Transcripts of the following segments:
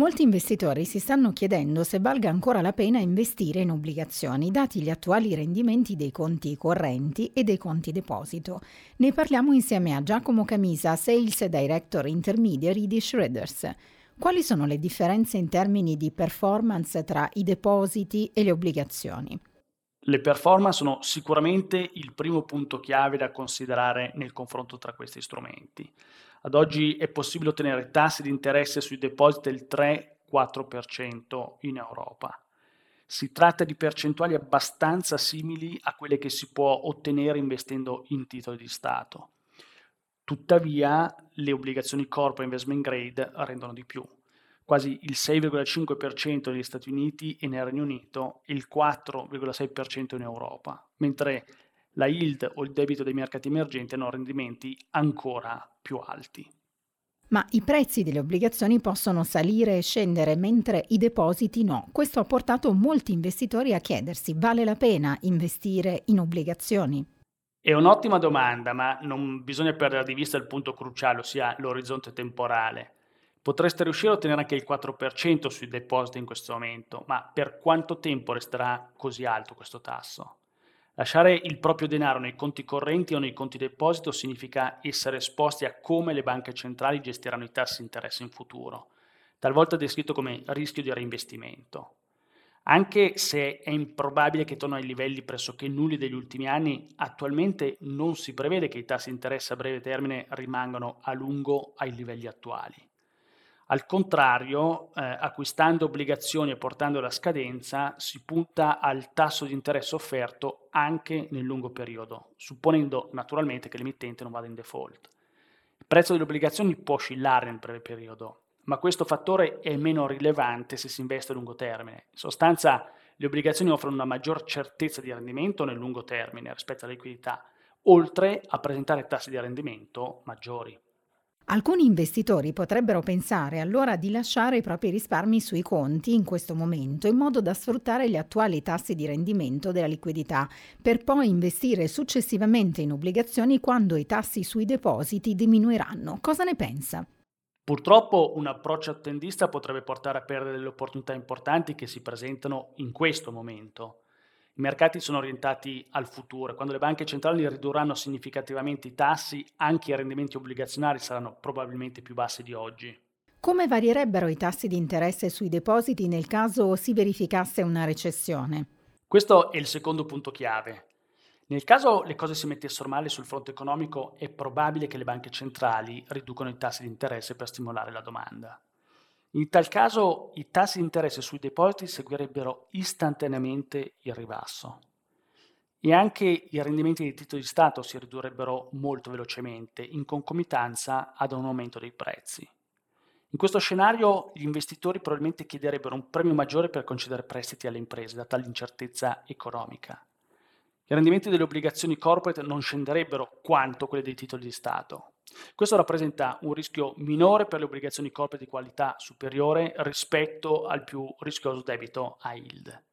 Molti investitori si stanno chiedendo se valga ancora la pena investire in obbligazioni, dati gli attuali rendimenti dei conti correnti e dei conti deposito. Ne parliamo insieme a Giacomo Camisa, Sales Director Intermediary di Shredders. Quali sono le differenze in termini di performance tra i depositi e le obbligazioni? Le performance sono sicuramente il primo punto chiave da considerare nel confronto tra questi strumenti. Ad oggi è possibile ottenere tassi di interesse sui depositi del 3-4% in Europa. Si tratta di percentuali abbastanza simili a quelle che si può ottenere investendo in titoli di Stato. Tuttavia, le obbligazioni corporate investment grade rendono di più, quasi il 6,5% negli Stati Uniti e nel Regno Unito e il 4,6% in Europa, mentre la yield o il debito dei mercati emergenti hanno rendimenti ancora più alti. Ma i prezzi delle obbligazioni possono salire e scendere mentre i depositi no. Questo ha portato molti investitori a chiedersi vale la pena investire in obbligazioni? È un'ottima domanda, ma non bisogna perdere di vista il punto cruciale, ossia l'orizzonte temporale. Potreste riuscire a ottenere anche il 4% sui depositi in questo momento, ma per quanto tempo resterà così alto questo tasso? Lasciare il proprio denaro nei conti correnti o nei conti deposito significa essere esposti a come le banche centrali gestiranno i tassi di interesse in futuro, talvolta descritto come rischio di reinvestimento. Anche se è improbabile che torni ai livelli pressoché nulli degli ultimi anni, attualmente non si prevede che i tassi di interesse a breve termine rimangano a lungo ai livelli attuali. Al contrario, eh, acquistando obbligazioni e portando la scadenza, si punta al tasso di interesse offerto anche nel lungo periodo, supponendo naturalmente che l'emittente non vada in default. Il prezzo delle obbligazioni può oscillare nel breve periodo, ma questo fattore è meno rilevante se si investe a lungo termine. In sostanza, le obbligazioni offrono una maggior certezza di rendimento nel lungo termine rispetto alla liquidità, oltre a presentare tassi di rendimento maggiori. Alcuni investitori potrebbero pensare allora di lasciare i propri risparmi sui conti in questo momento in modo da sfruttare gli attuali tassi di rendimento della liquidità, per poi investire successivamente in obbligazioni quando i tassi sui depositi diminuiranno. Cosa ne pensa? Purtroppo un approccio attendista potrebbe portare a perdere delle opportunità importanti che si presentano in questo momento. I mercati sono orientati al futuro. Quando le banche centrali ridurranno significativamente i tassi, anche i rendimenti obbligazionari saranno probabilmente più bassi di oggi. Come varierebbero i tassi di interesse sui depositi nel caso si verificasse una recessione? Questo è il secondo punto chiave. Nel caso le cose si mettessero male sul fronte economico, è probabile che le banche centrali riducano i tassi di interesse per stimolare la domanda. In tal caso i tassi di interesse sui depositi seguirebbero istantaneamente il ribasso e anche i rendimenti dei titoli di Stato si ridurrebbero molto velocemente in concomitanza ad un aumento dei prezzi. In questo scenario gli investitori probabilmente chiederebbero un premio maggiore per concedere prestiti alle imprese, data l'incertezza economica. I rendimenti delle obbligazioni corporate non scenderebbero quanto quelli dei titoli di Stato, questo rappresenta un rischio minore per le obbligazioni corporate di qualità superiore rispetto al più rischioso debito a yield.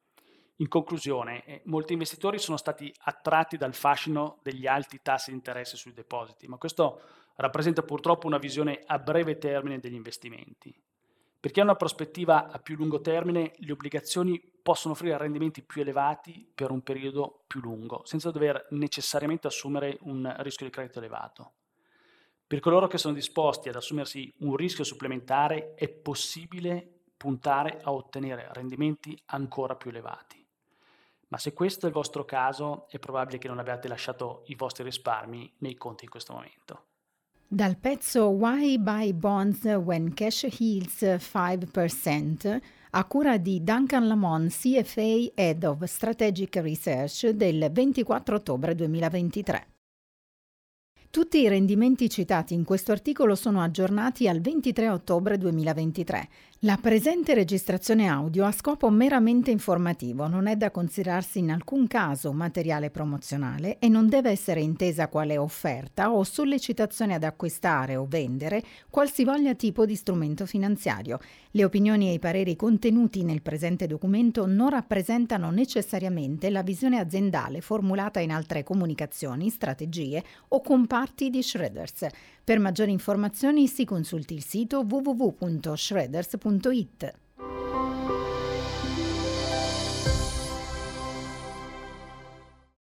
In conclusione, eh, molti investitori sono stati attratti dal fascino degli alti tassi di interesse sui depositi, ma questo rappresenta purtroppo una visione a breve termine degli investimenti. Per chi ha una prospettiva a più lungo termine, le obbligazioni possono offrire rendimenti più elevati per un periodo più lungo, senza dover necessariamente assumere un rischio di credito elevato. Per coloro che sono disposti ad assumersi un rischio supplementare è possibile puntare a ottenere rendimenti ancora più elevati. Ma se questo è il vostro caso, è probabile che non abbiate lasciato i vostri risparmi nei conti in questo momento. Dal pezzo Why Buy Bonds When Cash Heals 5% a cura di Duncan Lamont, CFA Head of Strategic Research del 24 ottobre 2023. Tutti i rendimenti citati in questo articolo sono aggiornati al 23 ottobre 2023. La presente registrazione audio ha scopo meramente informativo, non è da considerarsi in alcun caso materiale promozionale e non deve essere intesa quale offerta o sollecitazione ad acquistare o vendere qualsivoglia tipo di strumento finanziario. Le opinioni e i pareri contenuti nel presente documento non rappresentano necessariamente la visione aziendale formulata in altre comunicazioni, strategie o comparti di Shredders. Per maggiori informazioni si consulti il sito www.shredders.com Italia.it.